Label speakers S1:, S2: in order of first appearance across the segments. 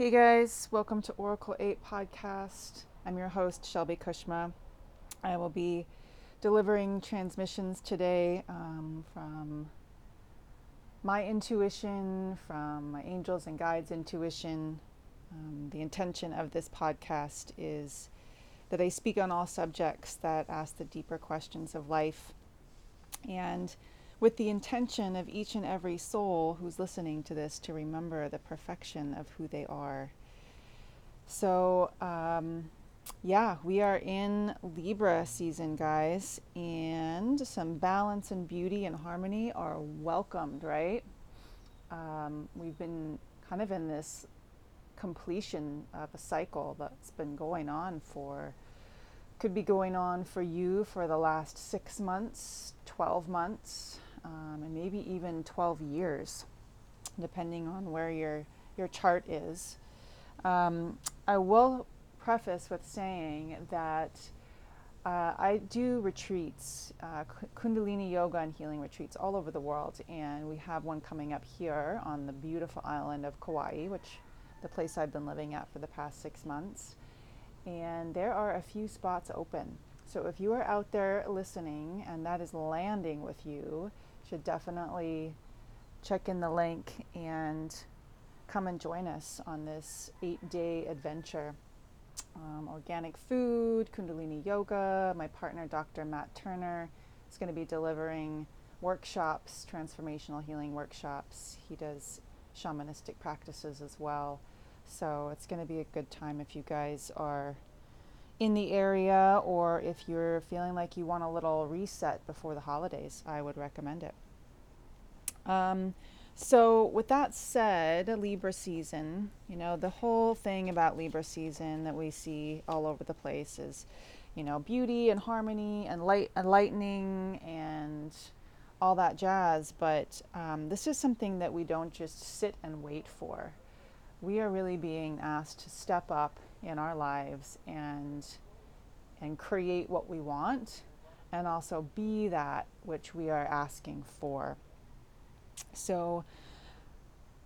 S1: Hey guys, welcome to Oracle 8 podcast. I'm your host, Shelby Kushma. I will be delivering transmissions today um, from my intuition, from my angels and guides' intuition. Um, the intention of this podcast is that I speak on all subjects that ask the deeper questions of life. And with the intention of each and every soul who's listening to this to remember the perfection of who they are. So, um, yeah, we are in Libra season, guys, and some balance and beauty and harmony are welcomed, right? Um, we've been kind of in this completion of a cycle that's been going on for could be going on for you for the last six months, 12 months, um, and maybe even 12 years, depending on where your, your chart is. Um, I will preface with saying that uh, I do retreats, uh, Kundalini yoga and healing retreats all over the world, and we have one coming up here on the beautiful island of Kauai, which the place I've been living at for the past six months. And there are a few spots open. So if you are out there listening and that is landing with you, should definitely check in the link and come and join us on this eight day adventure. Um, organic food, Kundalini yoga. My partner, Dr. Matt Turner, is going to be delivering workshops, transformational healing workshops. He does shamanistic practices as well. So it's going to be a good time if you guys are in the area or if you're feeling like you want a little reset before the holidays, I would recommend it. Um, so, with that said, Libra season, you know, the whole thing about Libra season that we see all over the place is, you know, beauty and harmony and light and lightning and all that jazz. But um, this is something that we don't just sit and wait for. We are really being asked to step up in our lives and and create what we want and also be that which we are asking for. So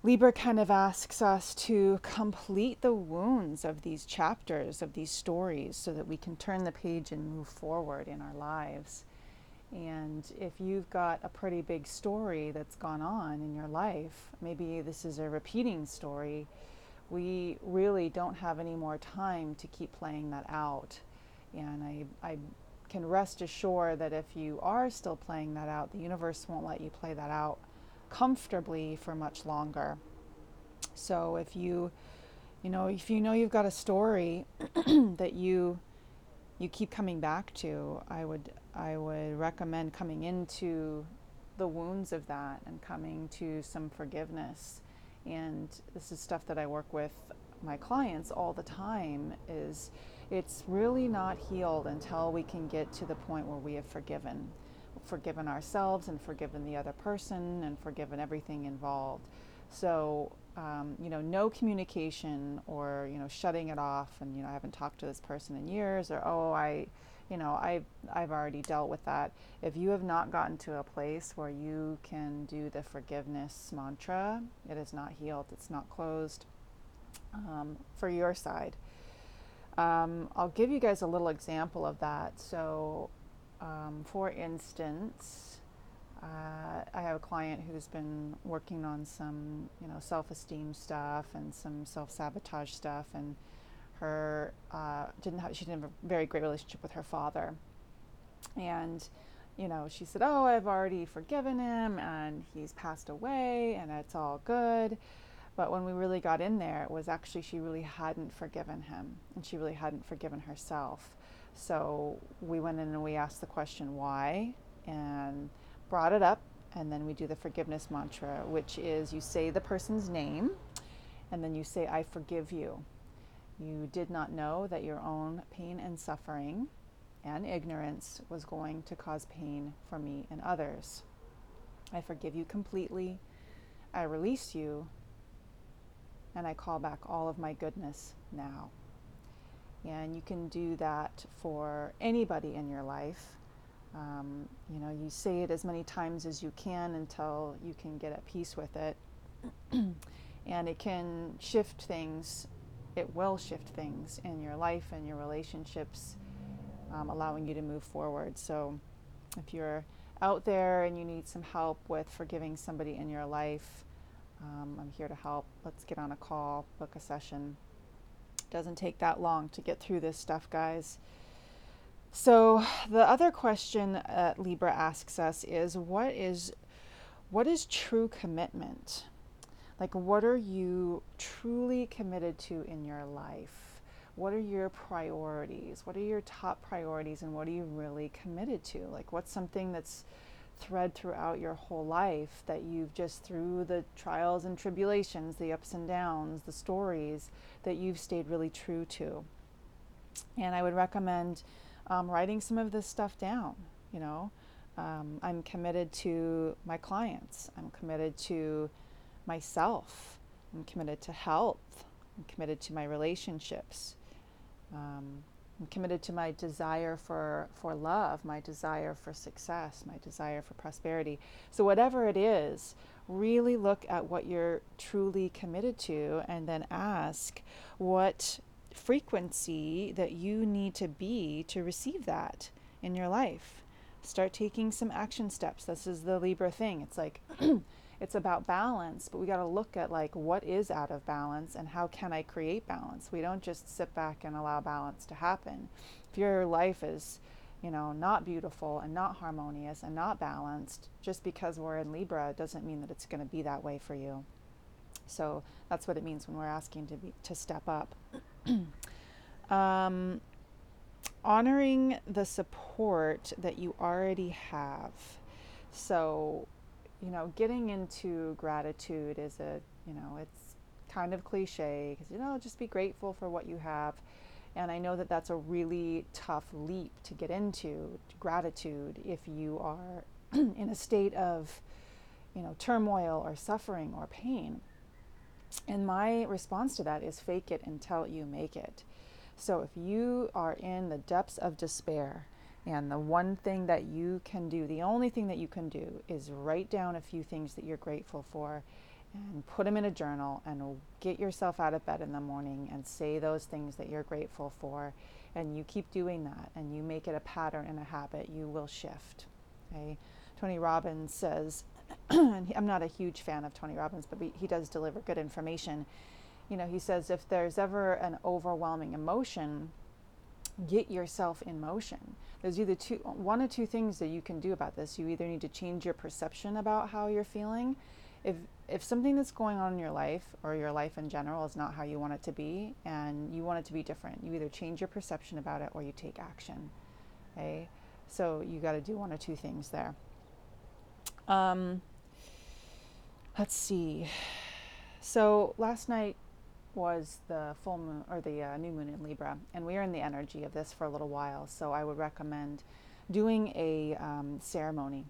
S1: Libra kind of asks us to complete the wounds of these chapters, of these stories, so that we can turn the page and move forward in our lives. And if you've got a pretty big story that's gone on in your life, maybe this is a repeating story, we really don't have any more time to keep playing that out. And I, I can rest assured that if you are still playing that out, the universe won't let you play that out comfortably for much longer. So if you you know, if you know you've got a story that you you keep coming back to, I would I would recommend coming into the wounds of that and coming to some forgiveness. And this is stuff that I work with my clients all the time is it's really not healed until we can get to the point where we have forgiven forgiven ourselves and forgiven the other person and forgiven everything involved. So, um, you know, no communication or, you know, shutting it off and, you know, I haven't talked to this person in years or, oh, I, you know, I've, I've already dealt with that. If you have not gotten to a place where you can do the forgiveness mantra, it is not healed, it's not closed um, for your side. Um, I'll give you guys a little example of that. So, um, for instance, uh, I have a client who's been working on some, you know, self-esteem stuff and some self-sabotage stuff, and her uh, didn't have she didn't have a very great relationship with her father, and you know she said, "Oh, I've already forgiven him, and he's passed away, and it's all good." But when we really got in there, it was actually she really hadn't forgiven him, and she really hadn't forgiven herself. So we went in and we asked the question why and brought it up. And then we do the forgiveness mantra, which is you say the person's name and then you say, I forgive you. You did not know that your own pain and suffering and ignorance was going to cause pain for me and others. I forgive you completely. I release you. And I call back all of my goodness now. And you can do that for anybody in your life. Um, you know, you say it as many times as you can until you can get at peace with it. and it can shift things. It will shift things in your life and your relationships, um, allowing you to move forward. So, if you're out there and you need some help with forgiving somebody in your life, um, I'm here to help. Let's get on a call, book a session. Doesn't take that long to get through this stuff, guys. So the other question uh, Libra asks us is, what is what is true commitment? Like, what are you truly committed to in your life? What are your priorities? What are your top priorities, and what are you really committed to? Like, what's something that's thread throughout your whole life that you've just through the trials and tribulations, the ups and downs, the stories that you've stayed really true to. And I would recommend um, writing some of this stuff down. You know, um, I'm committed to my clients. I'm committed to myself. I'm committed to health. I'm committed to my relationships. Um, I'm committed to my desire for, for love, my desire for success, my desire for prosperity. So, whatever it is, really look at what you're truly committed to and then ask what frequency that you need to be to receive that in your life. Start taking some action steps. This is the Libra thing. It's like, it's about balance, but we got to look at like what is out of balance and how can I create balance. We don't just sit back and allow balance to happen. If your life is, you know, not beautiful and not harmonious and not balanced, just because we're in Libra doesn't mean that it's going to be that way for you. So that's what it means when we're asking to be to step up. um, honoring the support that you already have. So you know, getting into gratitude is a, you know, it's kind of cliche because, you know, just be grateful for what you have. And I know that that's a really tough leap to get into gratitude if you are in a state of, you know, turmoil or suffering or pain. And my response to that is fake it until you make it. So if you are in the depths of despair, and the one thing that you can do, the only thing that you can do, is write down a few things that you're grateful for and put them in a journal and get yourself out of bed in the morning and say those things that you're grateful for. And you keep doing that and you make it a pattern and a habit, you will shift. Okay? Tony Robbins says, and I'm not a huge fan of Tony Robbins, but he does deliver good information. You know, he says if there's ever an overwhelming emotion, get yourself in motion. There's either two, one or two things that you can do about this. You either need to change your perception about how you're feeling. If if something that's going on in your life or your life in general is not how you want it to be, and you want it to be different, you either change your perception about it or you take action. Okay, so you got to do one or two things there. Um, let's see. So last night was the full moon or the uh, new moon in Libra, and we are in the energy of this for a little while. So I would recommend doing a um, ceremony.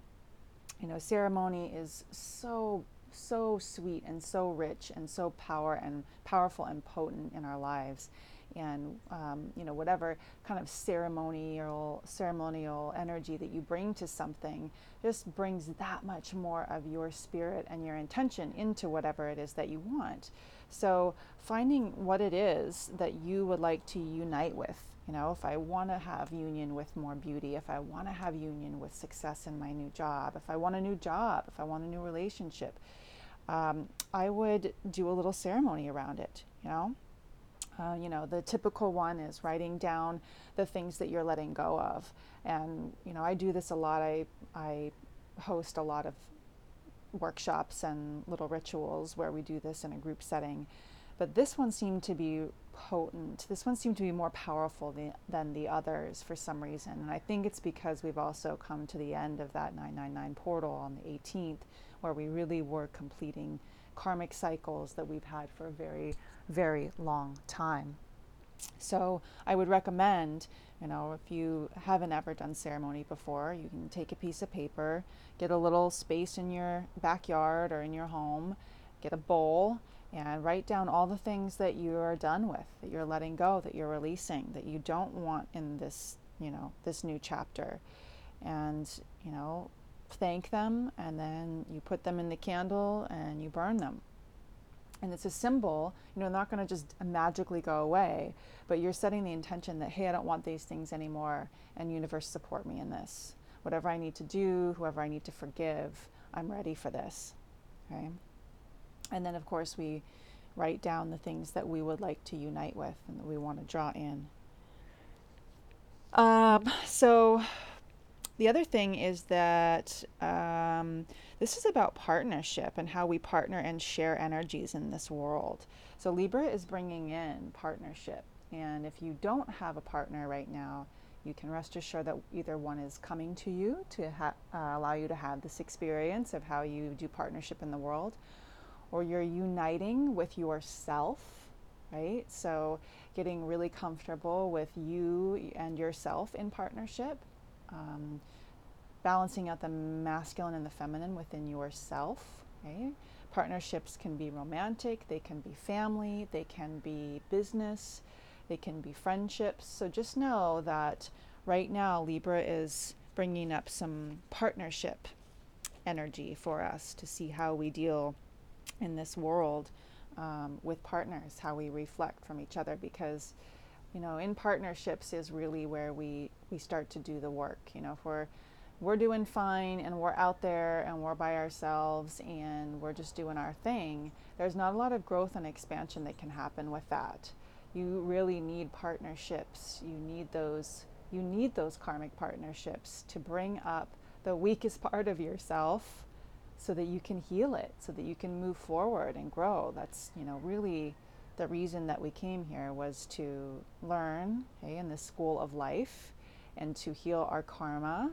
S1: You know, ceremony is so so sweet and so rich and so power and powerful and potent in our lives and um, you know whatever kind of ceremonial ceremonial energy that you bring to something just brings that much more of your spirit and your intention into whatever it is that you want so finding what it is that you would like to unite with. You know, if I want to have union with more beauty, if I want to have union with success in my new job, if I want a new job, if I want a new relationship, um, I would do a little ceremony around it. You know, uh, you know, the typical one is writing down the things that you're letting go of, and you know, I do this a lot. I I host a lot of workshops and little rituals where we do this in a group setting. But this one seemed to be potent. This one seemed to be more powerful than, than the others for some reason. And I think it's because we've also come to the end of that 999 portal on the 18th, where we really were completing karmic cycles that we've had for a very, very long time. So I would recommend, you know, if you haven't ever done ceremony before, you can take a piece of paper, get a little space in your backyard or in your home, get a bowl, and write down all the things that you are done with, that you're letting go, that you're releasing, that you don't want in this, you know, this new chapter. And, you know, thank them and then you put them in the candle and you burn them. And it's a symbol you know not going to just magically go away but you're setting the intention that hey i don't want these things anymore and universe support me in this. Whatever i need to do whoever i need to forgive i'm ready for this. Okay and then of course we write down the things that we would like to unite with and that we want to draw in. Um, so the other thing is that um, this is about partnership and how we partner and share energies in this world. So Libra is bringing in partnership. And if you don't have a partner right now, you can rest assured that either one is coming to you to ha- uh, allow you to have this experience of how you do partnership in the world, or you're uniting with yourself, right? So getting really comfortable with you and yourself in partnership um, balancing out the masculine and the feminine within yourself. Okay? Partnerships can be romantic, they can be family, they can be business, they can be friendships. So just know that right now Libra is bringing up some partnership energy for us to see how we deal in this world um, with partners, how we reflect from each other because you know, in partnerships is really where we, we start to do the work. You know, if we're, we're doing fine and we're out there and we're by ourselves and we're just doing our thing, there's not a lot of growth and expansion that can happen with that. You really need partnerships. You need those you need those karmic partnerships to bring up the weakest part of yourself so that you can heal it, so that you can move forward and grow. That's, you know, really the reason that we came here was to learn okay, in the school of life and to heal our karma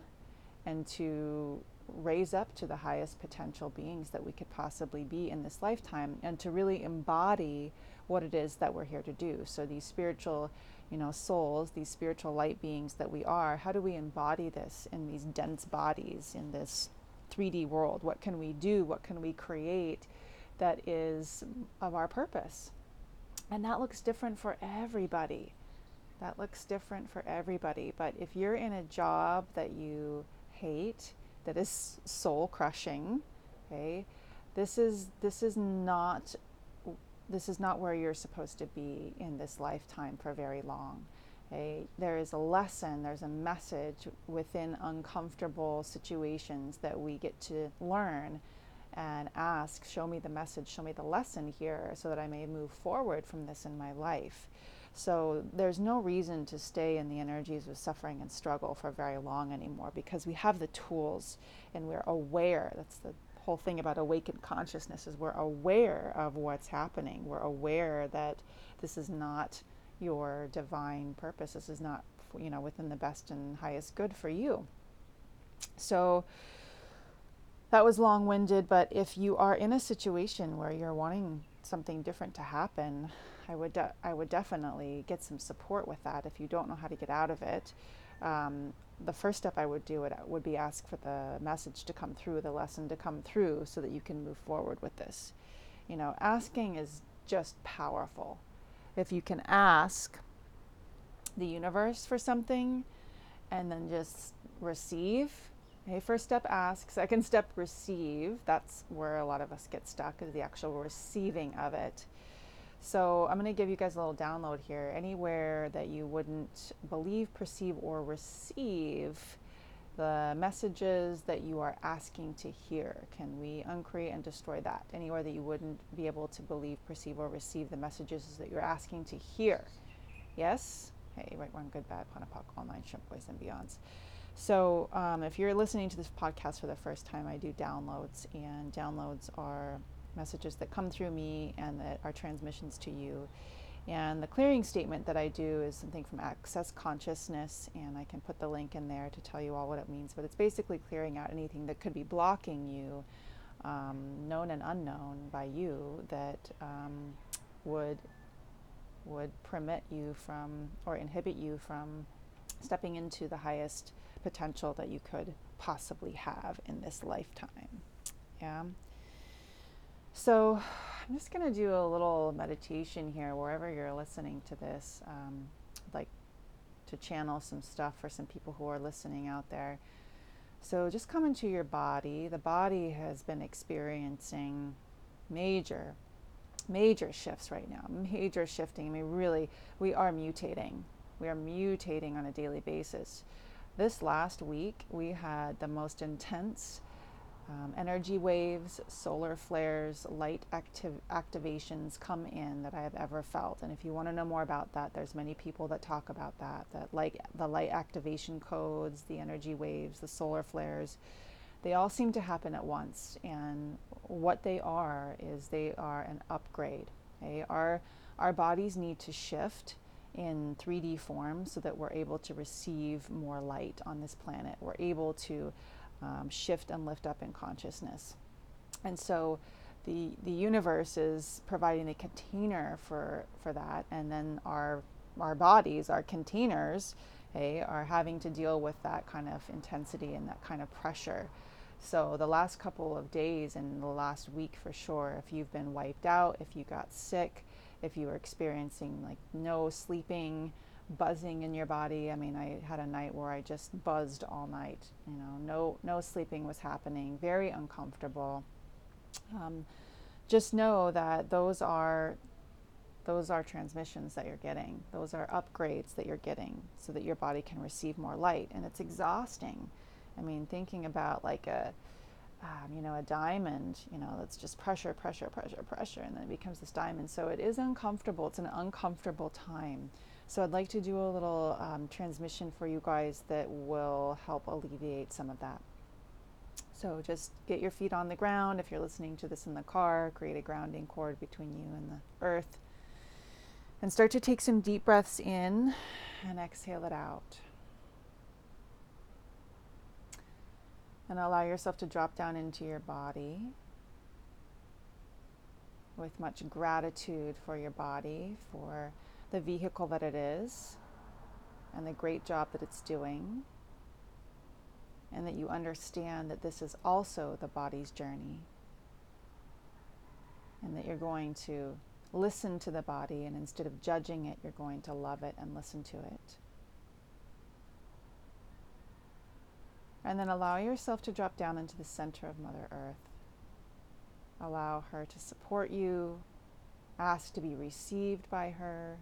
S1: and to raise up to the highest potential beings that we could possibly be in this lifetime and to really embody what it is that we're here to do. So these spiritual you know souls these spiritual light beings that we are how do we embody this in these dense bodies in this 3d world? What can we do? What can we create that is of our purpose and that looks different for everybody. That looks different for everybody. But if you're in a job that you hate, that is soul crushing, okay, this is this is not this is not where you're supposed to be in this lifetime for very long. Okay? There is a lesson, there's a message within uncomfortable situations that we get to learn and ask, show me the message, show me the lesson here so that I may move forward from this in my life. So there's no reason to stay in the energies of suffering and struggle for very long anymore because we have the tools and we're aware. That's the whole thing about awakened consciousness is we're aware of what's happening. We're aware that this is not your divine purpose. This is not, you know, within the best and highest good for you. So that was long winded, but if you are in a situation where you're wanting something different to happen, I would, de- I would definitely get some support with that if you don't know how to get out of it. Um, the first step I would do would, would be ask for the message to come through, the lesson to come through, so that you can move forward with this. You know, asking is just powerful. If you can ask the universe for something and then just receive, Okay, first step ask, second step receive. That's where a lot of us get stuck is the actual receiving of it. So I'm going to give you guys a little download here. Anywhere that you wouldn't believe, perceive, or receive the messages that you are asking to hear, can we uncreate and destroy that? Anywhere that you wouldn't be able to believe, perceive, or receive the messages that you're asking to hear. Yes? Hey, right, one, good, bad, POD and POC, online, shrimp, boys, and beyonds. So, um, if you're listening to this podcast for the first time, I do downloads, and downloads are messages that come through me and that are transmissions to you. And the clearing statement that I do is something from Access Consciousness, and I can put the link in there to tell you all what it means. But it's basically clearing out anything that could be blocking you, um, known and unknown by you, that um, would would permit you from or inhibit you from stepping into the highest potential that you could possibly have in this lifetime. Yeah. So I'm just going to do a little meditation here wherever you're listening to this. Um, like to channel some stuff for some people who are listening out there. So just come into your body. The body has been experiencing major major shifts right now, major shifting. I mean, really, we are mutating. We are mutating on a daily basis. This last week, we had the most intense um, energy waves, solar flares, light activ- activations come in that I have ever felt. And if you want to know more about that, there's many people that talk about that. That like the light activation codes, the energy waves, the solar flares, they all seem to happen at once. And what they are is they are an upgrade. Okay? Our our bodies need to shift in 3D form so that we're able to receive more light on this planet. We're able to um, shift and lift up in consciousness. And so the, the universe is providing a container for, for that, and then our, our bodies, our containers, okay, are having to deal with that kind of intensity and that kind of pressure. So, the last couple of days and the last week for sure, if you've been wiped out, if you got sick, if you were experiencing like no sleeping, buzzing in your body. I mean, I had a night where I just buzzed all night. You know, no no sleeping was happening. Very uncomfortable. Um, just know that those are those are transmissions that you're getting. Those are upgrades that you're getting so that your body can receive more light. And it's exhausting. I mean, thinking about like a um, you know, a diamond, you know, that's just pressure, pressure, pressure, pressure, and then it becomes this diamond. So it is uncomfortable. It's an uncomfortable time. So I'd like to do a little um, transmission for you guys that will help alleviate some of that. So just get your feet on the ground. If you're listening to this in the car, create a grounding cord between you and the earth. And start to take some deep breaths in and exhale it out. And allow yourself to drop down into your body with much gratitude for your body, for the vehicle that it is and the great job that it's doing, and that you understand that this is also the body's journey, and that you're going to listen to the body, and instead of judging it, you're going to love it and listen to it. And then allow yourself to drop down into the center of Mother Earth. Allow her to support you, ask to be received by her,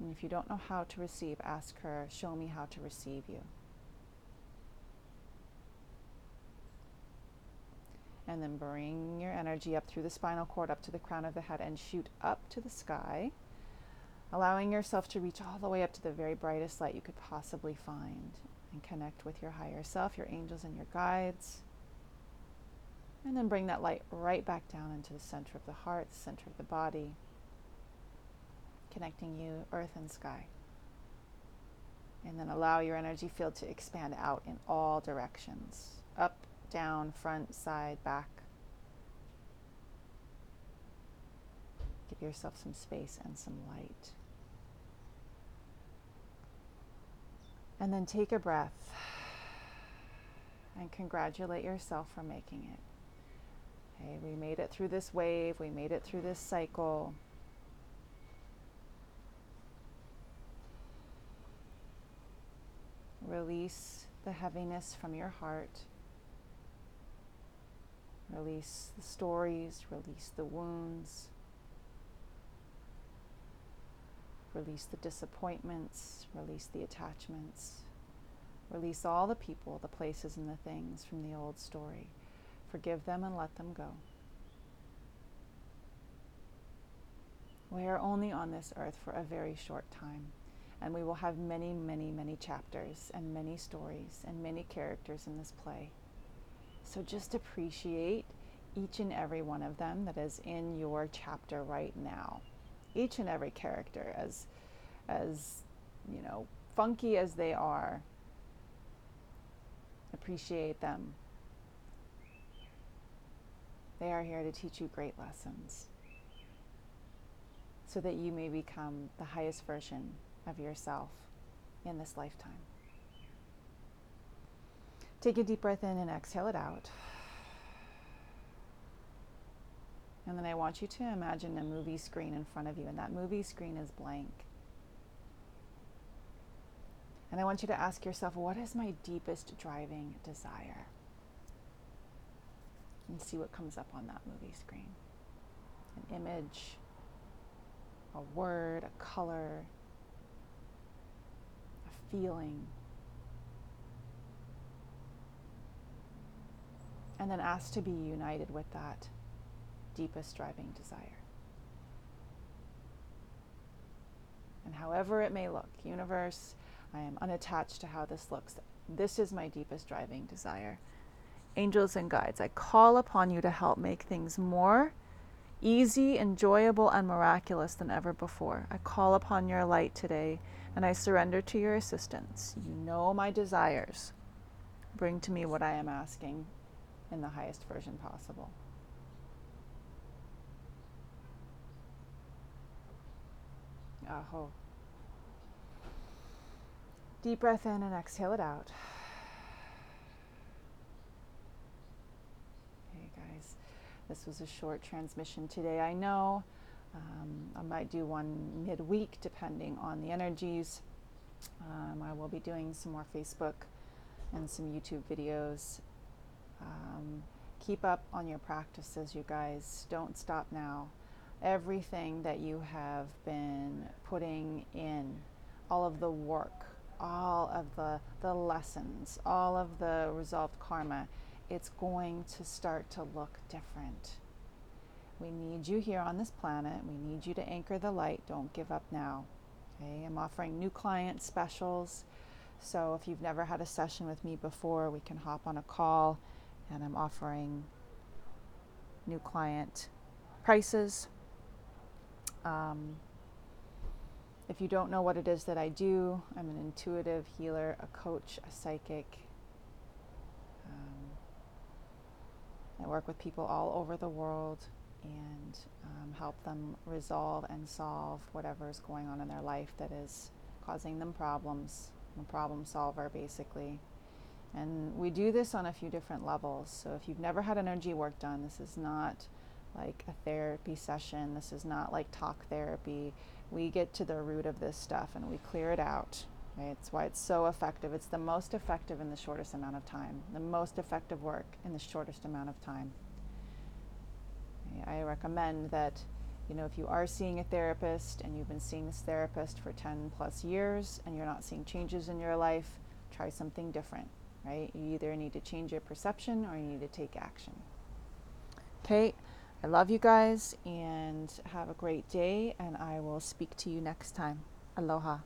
S1: and if you don't know how to receive, ask her, Show me how to receive you. And then bring your energy up through the spinal cord, up to the crown of the head, and shoot up to the sky, allowing yourself to reach all the way up to the very brightest light you could possibly find and connect with your higher self, your angels, and your guides. And then bring that light right back down into the center of the heart, the center of the body connecting you, earth and sky. And then allow your energy field to expand out in all directions up, down, front, side, back. Yourself some space and some light. And then take a breath and congratulate yourself for making it. Okay, we made it through this wave, we made it through this cycle. Release the heaviness from your heart. Release the stories, release the wounds, release the disappointments, release the attachments, release all the people, the places, and the things from the old story. Forgive them and let them go. We are only on this earth for a very short time. And we will have many, many, many chapters and many stories and many characters in this play. So just appreciate each and every one of them that is in your chapter right now. Each and every character, as, as you know, funky as they are, appreciate them. They are here to teach you great lessons so that you may become the highest version of yourself in this lifetime. Take a deep breath in and exhale it out. And then I want you to imagine a movie screen in front of you, and that movie screen is blank. And I want you to ask yourself, what is my deepest driving desire? and see what comes up on that movie screen an image, a word, a color, a feeling. And then ask to be united with that deepest driving desire. And however it may look, universe, I am unattached to how this looks. This is my deepest driving desire. Angels and guides, I call upon you to help make things more easy, enjoyable, and miraculous than ever before. I call upon your light today and I surrender to your assistance. You know my desires. Bring to me what I am asking in the highest version possible. Aho. Deep breath in and exhale it out. Hey guys, this was a short transmission today. I know um, I might do one midweek depending on the energies. Um, I will be doing some more Facebook and some YouTube videos. Um, keep up on your practices, you guys. Don't stop now everything that you have been putting in, all of the work, all of the, the lessons, all of the resolved karma, it's going to start to look different. We need you here on this planet. We need you to anchor the light. Don't give up now. Okay, I'm offering new client specials. So if you've never had a session with me before, we can hop on a call and I'm offering new client prices um, if you don't know what it is that I do, I'm an intuitive healer, a coach, a psychic. Um, I work with people all over the world and um, help them resolve and solve whatever is going on in their life that is causing them problems. I'm a problem solver, basically. And we do this on a few different levels. So if you've never had energy work done, this is not like a therapy session. This is not like talk therapy. We get to the root of this stuff and we clear it out. Right? It's why it's so effective. It's the most effective in the shortest amount of time, the most effective work in the shortest amount of time. I recommend that, you know, if you are seeing a therapist and you've been seeing this therapist for 10 plus years and you're not seeing changes in your life, try something different, right? You either need to change your perception or you need to take action. Okay, I love you guys and have a great day, and I will speak to you next time. Aloha.